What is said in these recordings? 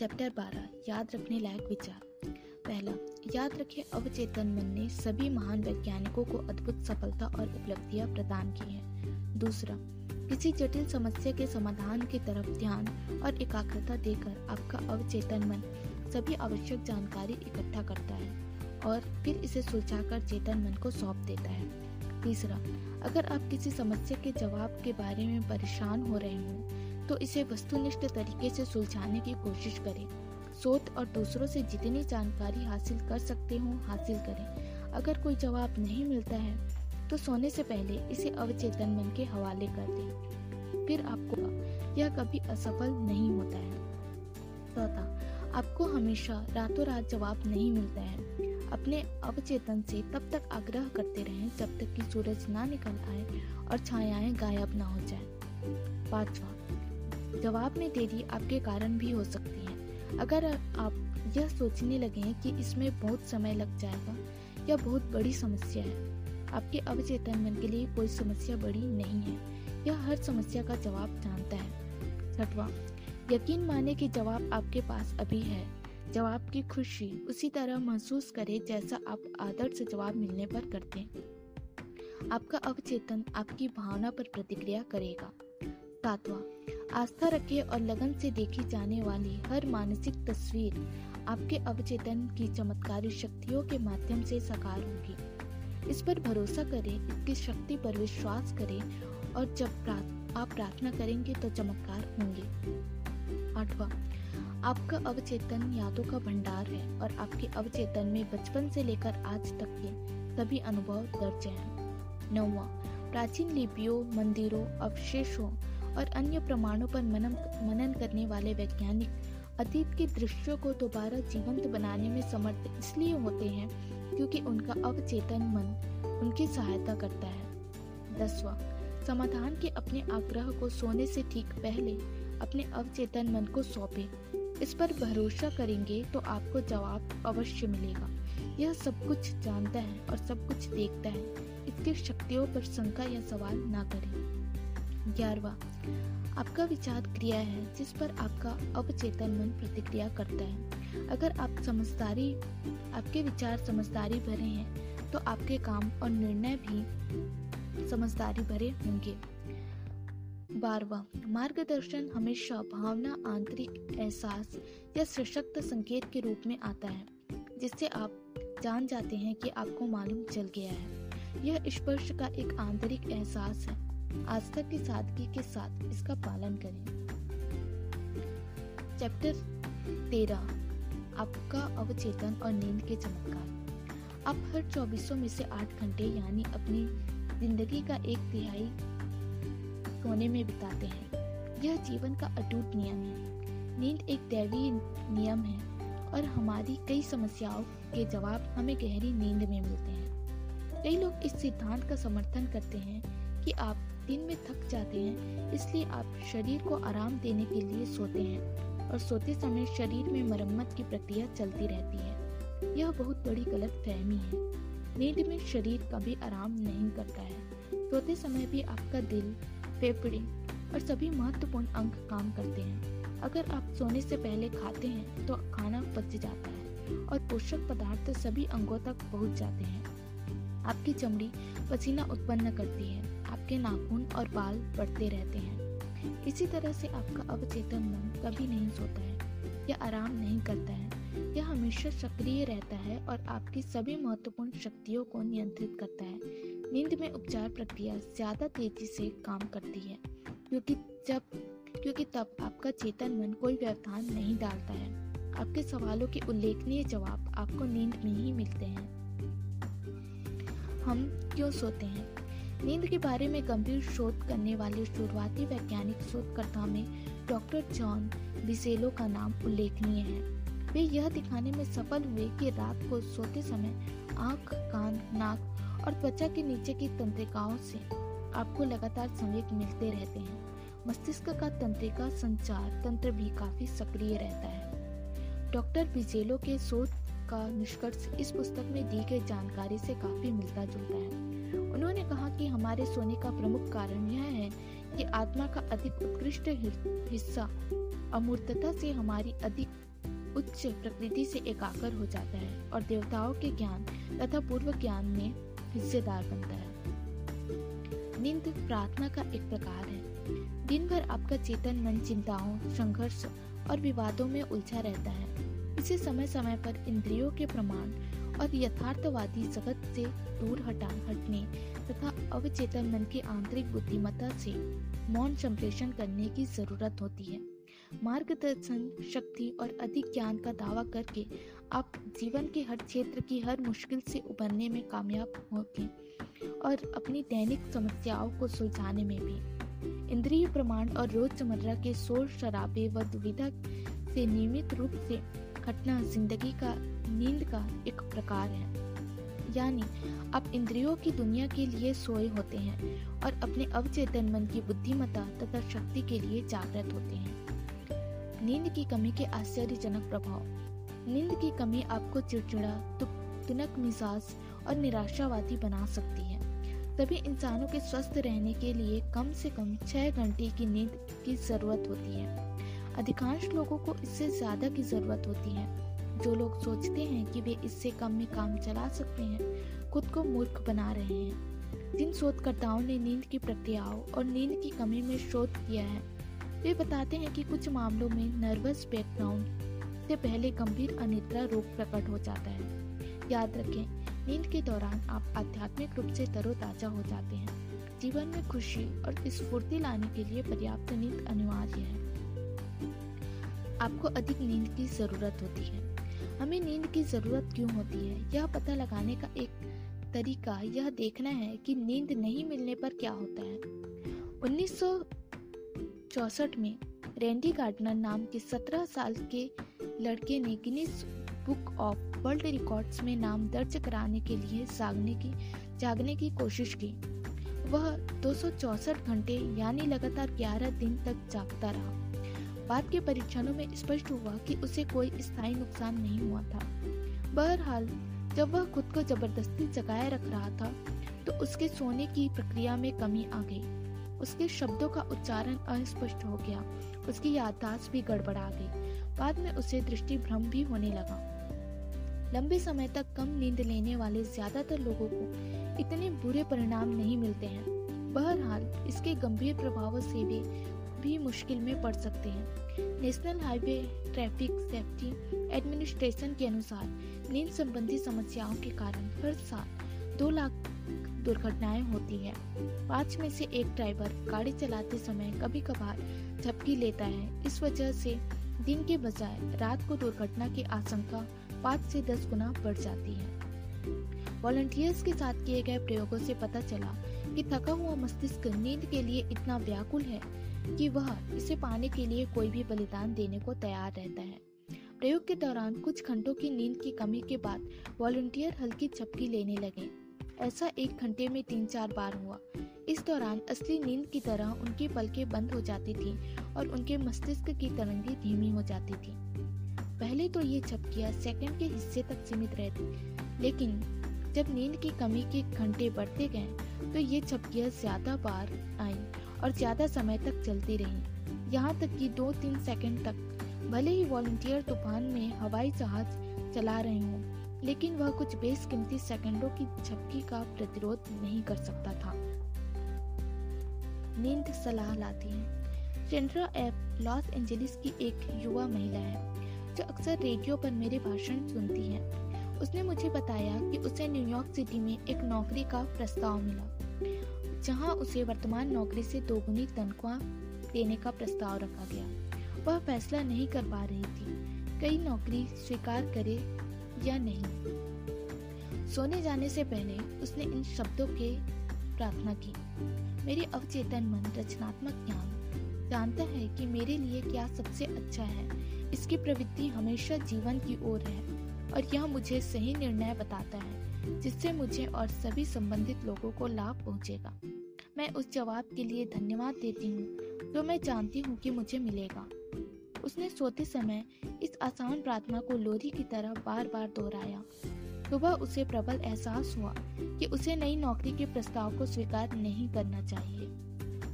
Chapter 12 याद रखने लायक विचार। पहला, याद रखें अवचेतन मन ने सभी महान वैज्ञानिकों को अद्भुत सफलता और उपलब्धियाँ प्रदान की है। दूसरा, किसी जटिल समस्या के समाधान की तरफ़ ध्यान और एकाग्रता देकर आपका अवचेतन मन सभी आवश्यक जानकारी इकट्ठा करता है और फिर इसे सुलझाकर चेतन मन को सौंप देता है। तीसरा, अगर आप किसी समस्या के जवाब के बारे में परेशान हो रहे हो तो इसे वस्तुनिष्ठ तरीके से सुलझाने की कोशिश करें। सोच और दूसरों से जितनी जानकारी हासिल कर सकते हो, हासिल करें। अगर कोई जवाब नहीं मिलता है तो सोने से पहले इसे अवचेतन मन के हवाले कर दें। फिर आपको यह कभी असफल नहीं होता है। चौथा आपको हमेशा रातों रात जवाब नहीं मिलता है। अपने अवचेतन से तब तक आग्रह करते रहें जब तक कि सूरज ना निकल आए और छायाएँ गायब ना हो जाए। पांचवा जवाब में देरी आपके कारण भी हो सकती है। अगर आप यह सोचने लगे कि इसमें बहुत समय लग जाएगा यह बहुत बड़ी समस्या है, आपके अवचेतन मन के लिए कोई समस्या बड़ी नहीं है। यह हर समस्या का जवाब जानता है। छठवा, यकीन माने कि जवाब आपके पास अभी है। जवाब की खुशी उसी तरह महसूस करें जैसा आप आदर से जवाब मिलने पर करते हैं। आपका अवचेतन आपकी भावना पर प्रतिक्रिया करेगा। सातवां आस्था रखे और लगन से देखी जाने वाली हर मानसिक तस्वीर आपके अवचेतन की चमत्कारी शक्तियों के माध्यम से साकार होगी। इस पर भरोसा करें, इसकी शक्ति पर विश्वास करें और जब आप प्रार्थना करेंगे तो चमत्कार होंगे। आठवां, आपका अवचेतन यादों का भंडार है और आपके अवचेतन में बचपन से लेकर आज तक के सभी अनुभव दर्ज हैं। नौवा, प्राचीन लिपियों, मंदिरों, अवशेषों और अन्य प्रमाणों पर मनन मनन करने वाले वैज्ञानिक अतीत के दृश्यों को दोबारा जीवंत बनाने में समर्थ इसलिए होते हैं क्योंकि उनका अवचेतन मन उनकी सहायता करता है। दसवा, समाधान के अपने आग्रह को सोने से ठीक पहले अपने अवचेतन मन को सौंपे। इस पर भरोसा करेंगे तो आपको जवाब अवश्य मिलेगा। यह सब कुछ जानता है और सब कुछ देखता है। इसकी शक्तियों पर शंका या सवाल ना करें। ग्यारहवा, आपका विचार क्रिया है जिस पर आपका अवचेतन मन प्रतिक्रिया करता है। अगर आप समझदारी, आपके विचार समझदारी भरे हैं तो आपके काम और निर्णय भी समझदारी भरे होंगे। बारवा मार्गदर्शन हमेशा भावना, आंतरिक एहसास या सशक्त संकेत के रूप में आता है, जिससे आप जान जाते हैं कि आपको मालूम चल गया है। यह स्पर्श का एक आंतरिक एहसास है। आस्था की सादगी के साथ इसका पालन करें। चैप्टर तेरह, आपका अवचेतन और नींद के चमत्कार। आप हर चौबीसों में से आठ घंटे, यानी अपनी ज़िंदगी का एक तिहाई सोने में बिताते हैं। यह जीवन का अटूट नियम है। नींद एक दैवीय नियम है और हमारी कई समस्याओं के जवाब हमें गहरी नींद में मिलते हैं। कई लोग इस सिद्धांत का समर्थन करते हैं कि आप दिन में थक जाते हैं, इसलिए आप शरीर को आराम देने के लिए सोते हैं और सोते समय शरीर में मरम्मत की प्रक्रिया चलती रहती है। यह बहुत बड़ी गलत फहमी है। नींद में शरीर कभी आराम नहीं करता है। सोते समय भी आपका दिल, फेफड़े और सभी महत्वपूर्ण अंग काम करते हैं। अगर आप सोने से पहले खाते हैं तो खाना पच जाता है और पोषक पदार्थ सभी अंगों तक पहुँच जाते हैं। आपकी चमड़ी पसीना उत्पन्न करती है। आपके नाखून और बाल बढ़ते रहते हैं। इसी तरह से आपका अवचेतन मन कभी नहीं सोता है, या आराम नहीं करता है। यह हमेशा सक्रिय रहता है और आपकी सभी महत्वपूर्ण शक्तियों को नियंत्रित करता है। नींद में उपचार प्रक्रिया ज़्यादा तेज़ी से काम करती है, क्योंकि जब, क्योंकि तब आपका चेतन मन कोई व्यवधान नहीं डालता है। आपके सवालों के उल्लेखनीय जवाब आपको नींद में ही मिलते हैं। हम क्यों सोते हैं? नींद के बारे में गंभीर शोध करने वाले शुरुआती वैज्ञानिक शोधकर्ता में डॉक्टर जॉन बिसेलो का नाम उल्लेखनीय है। वे यह दिखाने में सफल हुए कि रात को सोते समय आँख, कान, नाक और त्वचा के नीचे की तंत्रिकाओं से आपको लगातार संवेग मिलते रहते हैं। मस्तिष्क का तंत्रिका संचार तंत्र भी काफ़ी सक्रिय रहता है। डॉक्टर बिजेलो के शोध का निष्कर्ष इस पुस्तक में दी गई जानकारी से काफ़ी मिलता जुलता है। उन्होंने कहा कि हमारे सोने का प्रमुख कारण यह है कि आत्मा का अधिक उत्कृष्ट हिस्सा अमूर्तता से हमारी अधिक उच्च प्रकृति से एकाकर हो जाता है और देवताओं के ज्ञान तथा पूर्व ज्ञान में हिस्सेदार बनता है। नींद प्रार्थना का एक प्रकार है। दिन भर आपका चेतन, मन, चिंताओं, संघर्ष और विवादों में उलझा रहता है। इसे समय समय पर इंद्रियों के प्रमाण और यथार्थवादी जगत से दूर हटा हटने तथा अवचेतन मन की आंतरिक बुद्धिमत्ता से मौन संप्रेषण करने की ज़रूरत होती है। मार्गदर्शन, शक्ति और अधिक ज्ञान का दावा करके आप जीवन के हर क्षेत्र की हर मुश्किल से उबरने में कामयाब होंगे और अपनी दैनिक समस्याओं को सुलझाने में भी। इंद्रिय प्रमाण और रोज़मर्रा के शोर शराबे व दुविधा से नियमित रूप से घटना ज़िंदगी का नींद का एक प्रकार है। यानी, आप इंद्रियों की दुनिया के लिए सोए होते हैं और अपने अवचेतन मन की बुद्धिमत्ता तथा शक्ति के लिए जागृत होते हैं। नींद की कमी के आश्चर्यजनक प्रभाव। नींद की कमी आपको चिड़चिड़ा तुनक मिजाज और निराशावादी बना सकती है। सभी इंसानों के स्वस्थ रहने के लिए कम से कम छह घंटे की नींद की ज़रूरत होती है। अधिकांश लोगों को इससे ज़्यादा की ज़रूरत होती है। जो लोग सोचते हैं कि वे इससे कम में काम चला सकते हैं, खुद को मूर्ख बना रहे हैं। जिन शोधकर्ताओं ने नींद की प्रक्रियाओं और नींद की कमी में शोध किया है, वे बताते हैं कि कुछ मामलों में नर्वस बैकग्राउंड से पहले गंभीर अनिद्रा रोग प्रकट हो जाता है। याद रखें, नींद के दौरान आप आध्यात्मिक रूप से तरोताजा हो जाते हैं। जीवन में खुशी और स्फूर्ति लाने के लिए पर्याप्त नींद अनिवार्य है। आपको अधिक नींद की ज़रूरत होती है। हमें नींद की ज़रूरत क्यों होती है? यह पता लगाने का एक तरीका यह देखना है कि नींद नहीं मिलने पर क्या होता है। उन्नीस में रेंडी गार्डनर नाम के 17 साल के लड़के ने Guinness book of world records में नाम दर्ज कराने के लिए जागने की जागने की कोशिश की। वह दो घंटे यानी लगातार 11 दिन तक जागता रहा। बाद के परीक्षणों में स्पष्ट हुआ कि उसे कोई स्थायी नुकसान नहीं हुआ था। बहरहाल, जब वह खुद को ज़बरदस्ती जगाए रख रहा था तो उसके सोने की प्रक्रिया में कमी आ गई। उसके शब्दों का उच्चारण अस्पष्ट हो गया। उसकी याददाश्त भी गड़बड़ा गई। बाद में उसे दृष्टि भ्रम भी होने लगा। लंबे समय तक कम नींद लेने वाले ज़्यादातर लोगों को इतने बुरे परिणाम नहीं मिलते हैं। बहरहाल, इसके गंभीर प्रभावों से वे भी मुश्किल में पड़ सकते हैं। National highway traffic safety administration के अनुसार नींद संबंधी समस्याओं के कारण हर साल दो लाख दुर्घटनाएँ होती है। पाँच में से एक ड्राइवर गाड़ी चलाते समय कभी कभार झपकी लेता है। इस वजह से दिन के बजाय रात को दुर्घटना की आशंका पाँच से दस गुना बढ़ जाती है। वॉलंटियर्स के साथ किए गए प्रयोगों से पता चला कि थका हुआ मस्तिष्क नींद के लिए इतना व्याकुल है कि वह इसे पाने के लिए कोई भी बलिदान देने को तैयार रहता है। प्रयोग के दौरान कुछ घंटों की नींद की कमी के बाद वॉलंटियर हल्की चपकी लेने लगे। ऐसा एक घंटे में तीन चार बार हुआ। इस दौरान असली नींद की तरह उनकी पलकें बंद हो जाती थी और उनके मस्तिष्क की तरंगे धीमी हो जाती थी। पहले तो ये झपकियाँ सेकंड के हिस्से तक सीमित रहती लेकिन जब नींद की कमी के घंटे बढ़ते गए तो ये झपकियाँ ज़्यादा बार आई। और ज़्यादा समय तक चलती रही। यहाँ तक कि दो तीन सेकंड तक। भले ही वॉलंटियर तूफ़ान में हवाई जहाज़ चला रहे हों, लेकिन वह कुछ बेसकीमती सेकंडों की झपकी का प्रतिरोध नहीं कर सकता था। नींद सलाह लाती है। सेंड्रा एप लॉस एंजलिस की एक युवा महिला है, जो अक्सर रेडियो पर मेरे भाषण सुनती है। उसने मुझे बताया कि उसे न्यूयॉर्क सिटी में एक नौकरी का प्रस्ताव मिला। जहाँ उसे वर्तमान नौकरी से दोगुनी तनख्वाह देने का प्रस्ताव रखा गया। वह फैसला नहीं कर पा रही थी, कई नौकरी स्वीकार करे या नहीं। सोने जाने से पहले उसने इन शब्दों के प्रार्थना की। मेरे अवचेतन मन रचनात्मक ज्ञान जानता है कि मेरे लिए क्या सबसे अच्छा है। इसकी प्रवृत्ति हमेशा जीवन की ओर है और यह मुझे सही निर्णय बताता है, जिससे मुझे और सभी संबंधित लोगों को लाभ पहुंचेगा। मैं उस जवाब के लिए धन्यवाद देती हूँ, जो मैं जानती हूँ कि मुझे मिलेगा। उसने सोते समय इस आसान प्रार्थना को लोरी की तरह बार बार दोहराया। सुबह उसे प्रबल एहसास हुआ कि उसे नई नौकरी के प्रस्ताव को स्वीकार नहीं करना चाहिए।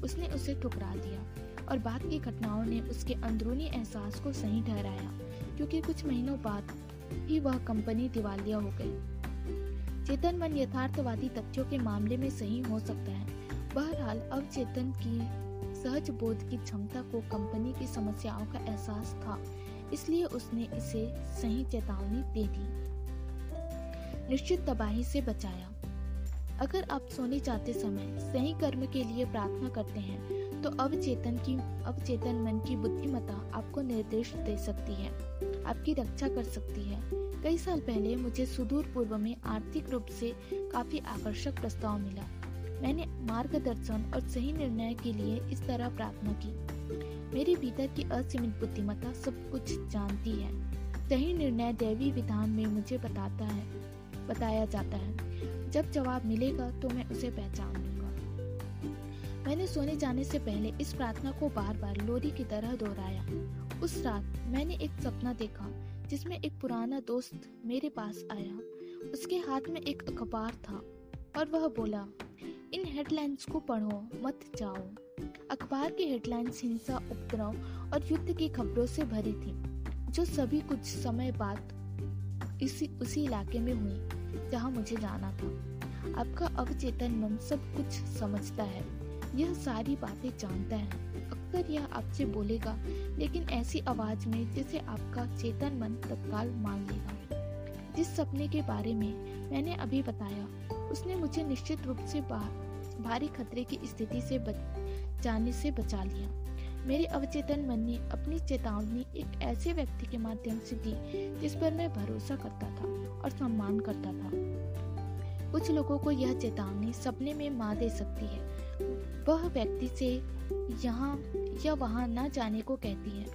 उसने उसे ठुकरा दिया और बाद की घटनाओं ने उसके अंदरूनी एहसास को सही ठहराया, क्योंकि कुछ महीनों बाद ही वह कंपनी दिवालिया हो गई। चेतन मन यथार्थवादी तथ्यों के मामले में सही हो सकता है बहरहाल अवचेतन की सहज बोध की क्षमता को कंपनी की समस्याओं का एहसास था, इसलिए उसने इसे सही चेतावनी दे दी। निश्चित तबाही से बचाया। अगर आप सोने जाते समय सही कर्म के लिए प्रार्थना करते हैं तो अवचेतन की अवचेतन मन की बुद्धिमत्ता आपको निर्देश दे सकती है, आपकी रक्षा कर सकती है। कई साल पहले मुझे सुदूर पूर्व में आर्थिक रूप से काफ़ी आकर्षक प्रस्ताव मिला। मैंने मार्गदर्शन और सही निर्णय के लिए इस तरह प्रार्थना की। मेरे भीतर की असीमित बुद्धिमत्ता सब कुछ जानती है। सही निर्णय दैवी विधान में मुझे बताता है, बताया जाता है। जब जवाब मिलेगा तो मैं उसे पहचान लूँगा। मैंने सोने जाने से पहले इस प्रार्थना को बार बार लोरी की तरह दोहराया। उस रात मैंने एक सपना देखा, जिसमें एक पुराना दोस्त मेरे पास आया। उसके हाथ में एक अखबार था और वह बोला इन हेडलाइंस को पढ़ो, मत जाओ। अखबार की हेडलाइंस हिंसा, उपद्रव और युद्ध की खबरों से भरी थी, जो सभी कुछ समय बाद इसी, उसी इलाके में हुई, जहाँ मुझे जाना था। आपका अवचेतन मन सब कुछ समझता है, यह सारी बातें जानता है। अक्सर यह आपसे बोलेगा, लेकिन ऐसी आवाज़ में जिसे आपका चेतन मन तत्काल मान लेगा। जिस सपने के बारे में मैंने अभी बताया, उसने मुझे निश्चित रूप से भारी खतरे की स्थिति से बच, जाने से बचा लिया। मेरे अवचेतन मन ने अपनी चेतावनी एक ऐसे व्यक्ति के माध्यम से दी, जिस पर मैं भरोसा करता था और सम्मान करता था। कुछ लोगों को यह चेतावनी सपने में माँ दे सकती है। वह व्यक्ति से यहाँ या वहाँ न जाने को कहती है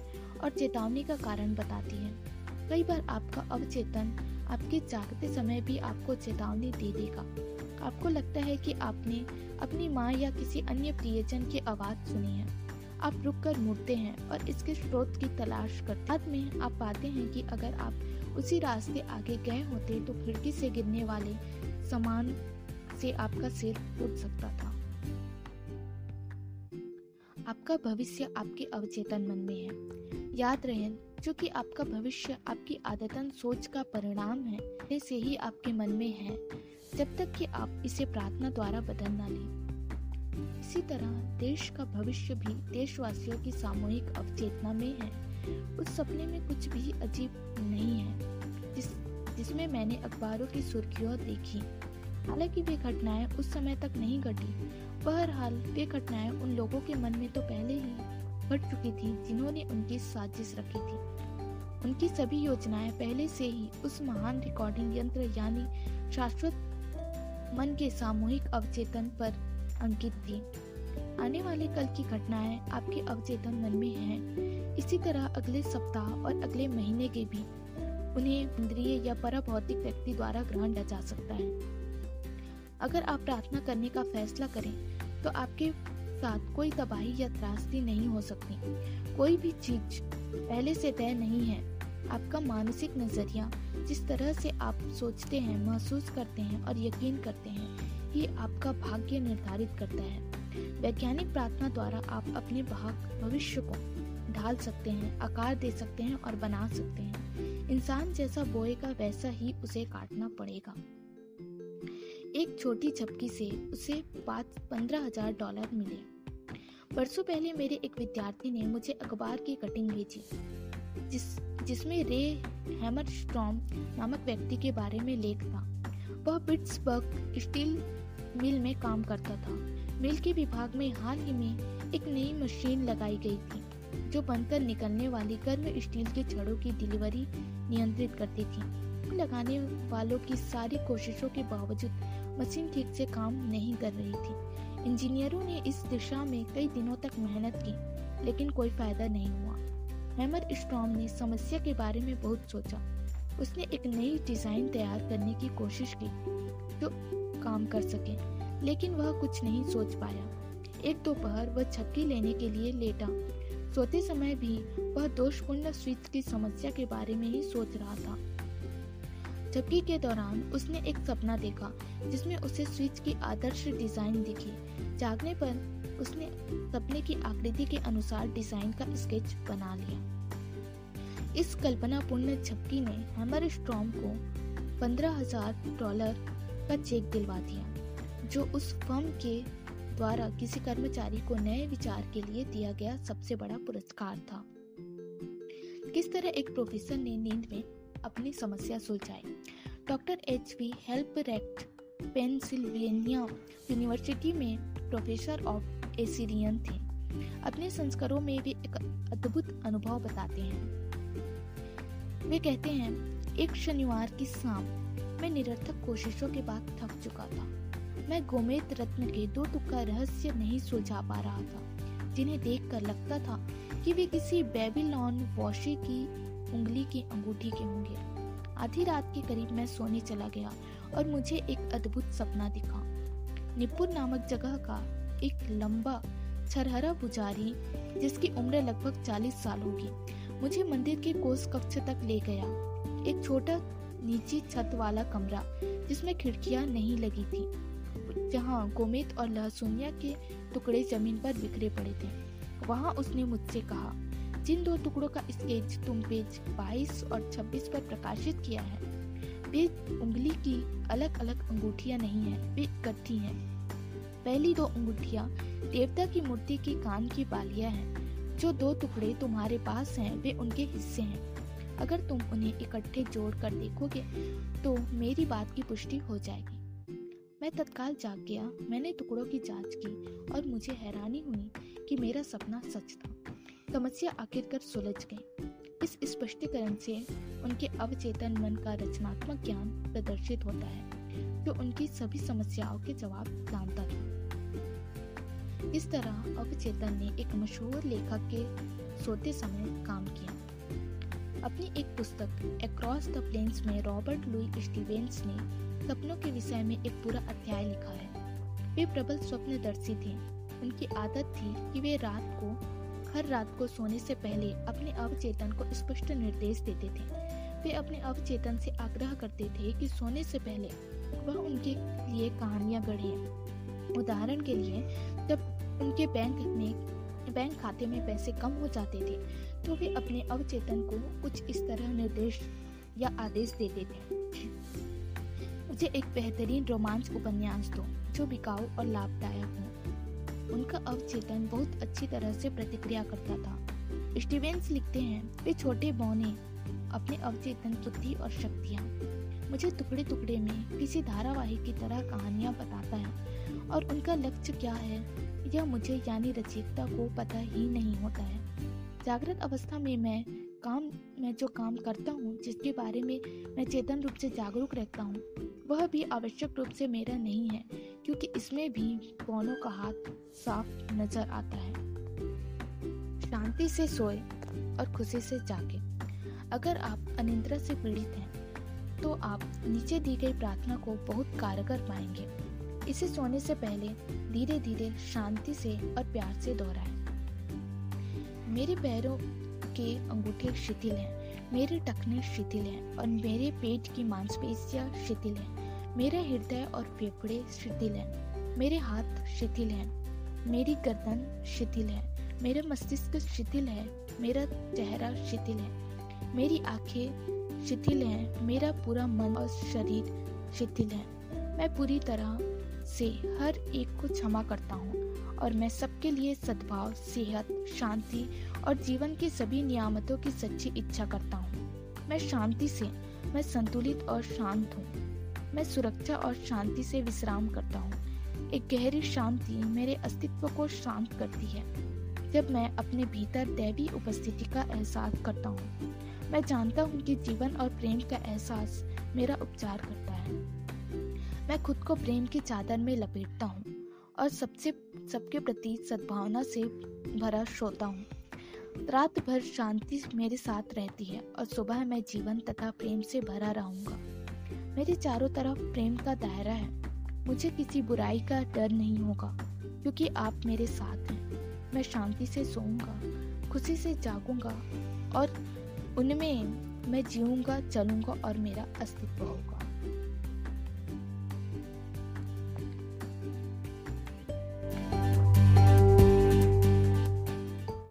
और चेतावनी का कारण बताती है। कई बार आपका अवचेतन आपके जागते समय भी आपको चेतावनी दे देगा। आपको लगता है कि आपने अपनी माँ या किसी अन्य प्रियजन की आवाज़ सुनी है? आप रुक कर मुड़ते हैं और इसके स्रोत की तलाश करते बाद में आप पाते हैं कि अगर आप उसी रास्ते आगे गए होते तो खिड़की से गिरने वाले सामान से आपका सिर उठ सकता था। आपका भविष्य आपके अवचेतन मन में है। याद रहे जो कि आपका भविष्य आपकी आदतन सोच का परिणाम है से ही आपके मन में है। जब तक कि आप इसे प्रार्थना द्वारा बदल ना लें इसी तरह देश का भविष्य भी देशवासियों की सामूहिक अवचेतना में है। उस सपने में कुछ भी अजीब नहीं है, जिस, जिसमें मैंने अखबारों की सुर्खियों देखी। हालाँकि वे घटनाएँ उस समय तक नहीं घटी। बहरहाल, वे घटनाएँ उन लोगों के मन में तो पहले ही घट चुकी थी, जिन्होंने उनकी साजिश रखी थी। उनकी सभी योजनाएँ पहले से ही उस महान रिकॉर्डिंग यंत्र यानी शाश्वत मन के सामूहिक अवचेतन पर अंकित थी। आने वाले कल की घटनाएँ आपके अवचेतन मन में हैं। इसी तरह अगले सप्ताह और अगले महीने के भी उन्हें इंद्रिय या पर भौतिक व्यक्ति द्वारा ग्रहण किया जा सकता है। अगर आप प्रार्थना करने का फैसला करें तो आपके साथ कोई तबाही या त्रासदी नहीं हो सकती। कोई भी चीज़ पहले से तय नहीं है। आपका मानसिक नज़रिया जिस तरह से आप सोचते हैं, महसूस करते हैं और यकीन करते हैं ही आपका भाग्य निर्धारित करता है। वैज्ञानिक प्रार्थना द्वारा आप अपने भविष्य को ढाल सकते हैं, आकार दे सकते हैं और बना सकते हैं। इंसान जैसा बोएगा, वैसा ही उसे काटना पड़ेगा। एक छोटी झपकी से उसे पाँच, पंद्रह हज़ार डॉलर मिले। बरसों पहले मेरे एक विद्यार्थी ने मुझे अखबार की कटिंग भेजी। जिस, जिसमें रे हैमर स्ट्रॉम नामक व्यक्ति के बारे में लेख था। वह पिट्सबर्ग स्टील मिल में काम करता था। मिल के विभाग में हाल ही में एक नई मशीन लगाई गई थी, जो बनकर निकलने वाली गर्म स्टील के छड़ों की डिलीवरी नियंत्रित करती थी। लगाने वालों की सारी कोशिशों के बावजूद मशीन ठीक से काम नहीं कर रही थी। इंजीनियरों ने इस दिशा में कई दिनों तक मेहनत की, लेकिन कोई फ़ायदा नहीं हुआ। हैमर स्ट्रॉम ने समस्या के बारे में बहुत सोचा। उसने एक नई डिज़ाइन तैयार करने की कोशिश की जो काम कर सके, लेकिन वह कुछ नहीं सोच पाया। एक दोपहर वह छक्की लेने के लिए लेटा। सोते समय भी वह दोषपूर्ण स्विच की समस्या के बारे में ही सोच रहा था। छक्की के दौरान उसने एक सपना देखा, जिसमें उसे स्विच की आदर्श डिज़ाइन दिखी। जागने पर उसने सपने की आकृति के अनुसार डिज़ाइन का स्केच बना लिया। इस कल्पनापूर्ण झपकी ने हैमर स्ट्रॉम को पंद्रह हज़ार डॉलर का चेक दिलवा दिया, जो उस फर्म के द्वारा किसी कर्मचारी को नए विचार के लिए दिया गया सबसे बड़ा पुरस्कार था। किस तरह एक प्रोफेसर ने नींद में अपनी समस्या सुलझाई? Doctor H V Hilprecht Pennsylvania university में प्रोफेसर ऑफ़ एसिरियन थे। अपने संस्कारों में वे एक अद्भुत अनुभव बताते हैं। वे कहते हैं, एक शनिवार की शाम मैं निरर्थक कोशिशों के बाद थक चुका था। मैं गोमेत रत्न के दो टुक्का रहस्य नहीं सुलझा पा रहा था, जिन्हें देखकर लगता था कि वे किसी बेबीलोन वॉशी की उंगली की अंगूठी के होंगे। आधी रात के करीब मैं सोने चला गया और मुझे एक अद्भुत सपना दिखा। निपुर नामक जगह का एक लंबा छरहरा पुजारी, जिसकी उम्र लगभग 40 साल होगी। मुझे मंदिर के कोस कक्ष तक ले गया। एक छोटा नीची छत वाला कमरा, जिसमें खिड़कियाँ नहीं लगी थी, जहाँ गोमित और लहसुनिया के टुकड़े ज़मीन पर बिखरे पड़े थे। वहाँ उसने मुझसे कहा, जिन दो टुकड़ों का स्केच तुम पेज 22 और 26 पर प्रकाशित किया है, वे उंगली की अलग अलग अंगूठियाँ नहीं है, वे इकट्ठी हैं। पहली दो अंगूठियाँ देवता की मूर्ति के कान की बालियाँ हैं। जो दो टुकड़े तुम्हारे पास हैं, वे उनके हिस्से हैं। अगर तुम उन्हें इकट्ठे जोड़ कर देखोगे तो मेरी बात की पुष्टि हो जाएगी। मैं तत्काल जाग गया। मैंने टुकड़ों की जाँच की और मुझे हैरानी हुई कि मेरा सपना सच था। समस्या आखिरकार सुलझ गई। इस स्पष्टीकरण से उनके अवचेतन मन का रचनात्मक ज्ञान प्रदर्शित होता है। जो उनकी सभी समस्याओं के जवाब जानता था। इस तरह अवचेतन ने एक मशहूर लेखक के सोते समय काम किया। अपनी एक पुस्तक अक्रॉस द प्लेन्स में रॉबर्ट लुई स्टीवेंस ने सपनों के विषय में एक पूरा अध्याय लिखा है। वे प्रबल स्वप्नदर्शी थे। उनकी आदत थी कि वे रात को, हर रात को सोने से पहले अपने अवचेतन को स्पष्ट निर्देश देते थे। वे अपने अवचेतन से आग्रह करते थे कि सोने से पहले वह उनके लिए कहानियाँ गढ़े उदाहरण के लिए, जब उनके बैंक में, बैंक खाते में पैसे कम हो जाते थे तो वे अपने अवचेतन को कुछ इस तरह निर्देश या आदेश देते थे। मुझे एक बेहतरीन रोमांच उपन्यास दो, जो बिकाऊ और लाभदायक हो। उनका अवचेतन बहुत अच्छी तरह से प्रतिक्रिया करता था। स्टीवेंस लिखते हैं, वे छोटे बौने, अपने अवचेतन बुद्धि और शक्तियाँ मुझे टुकड़े टुकड़े में किसी धारावाहिक की तरह कहानियाँ बताता है। और उनका लक्ष्य क्या है, यह मुझे यानी रचयिता को पता ही नहीं होता है। जागृत अवस्था में मैं काम, मैं जो काम करता हूँ, जिसके बारे में मैं चेतन रूप से जागरूक रहता हूँ, वह भी आवश्यक रूप से मेरा नहीं है, क्योंकि इसमें भी पौनों का हाथ साफ़ नज़र आता है। शांति से सोए और खुशी से जागे। अगर आप अनिंद्रा से पीड़ित हैं तो आप नीचे दी गई प्रार्थना को बहुत कारगर पाएँगे इसे सोने से पहले धीरे धीरे शांति से और प्यार से दोहराएँ। मेरे पैरों के अंगूठे शिथिल हैं, मेरे टखने शिथिल हैं और मेरे पेट की मांसपेशियाँ शिथिल हैं। मेरा हृदय और फेफड़े शिथिल हैं, मेरे हाथ शिथिल हैं, मेरी गर्दन शिथिल है मेरा मस्तिष्क शिथिल है मेरा चेहरा शिथिल है मेरी आँखें शिथिल है। मेरा पूरा मन और शरीर शिथिल है। मैं पूरी तरह से हर एक को क्षमा करता हूँ और मैं सबके लिए सद्भाव, सेहत, शांति और जीवन की सभी नियामतों की सच्ची इच्छा करता हूँ। मैं शांति से, मैं संतुलित और शांत हूँ। मैं सुरक्षा और शांति से विश्राम करता हूँ। एक गहरी शांति मेरे अस्तित्व को शांत करती है। जब मैं अपने भीतर दैवी उपस्थिति का एहसास करता हूँ मैं जानता हूँ कि जीवन और प्रेम का एहसास मेरा उपचार करता है। मैं खुद को प्रेम की चादर में लपेटता हूँ और सबसे, सबके प्रति सद्भावना से भरा सोता हूँ। रात भर शांति मेरे साथ रहती है और सुबह मैं जीवन तथा प्रेम से भरा रहूँगा। मेरे चारों तरफ़ प्रेम का दायरा है। मुझे किसी बुराई का डर नहीं होगा, क्योंकि आप मेरे साथ हैं। मैं शांति से सोऊँगा, खुशी से जागूँगा और उनमें मैं जीऊँगा चलूँगा और मेरा अस्तित्व होगा।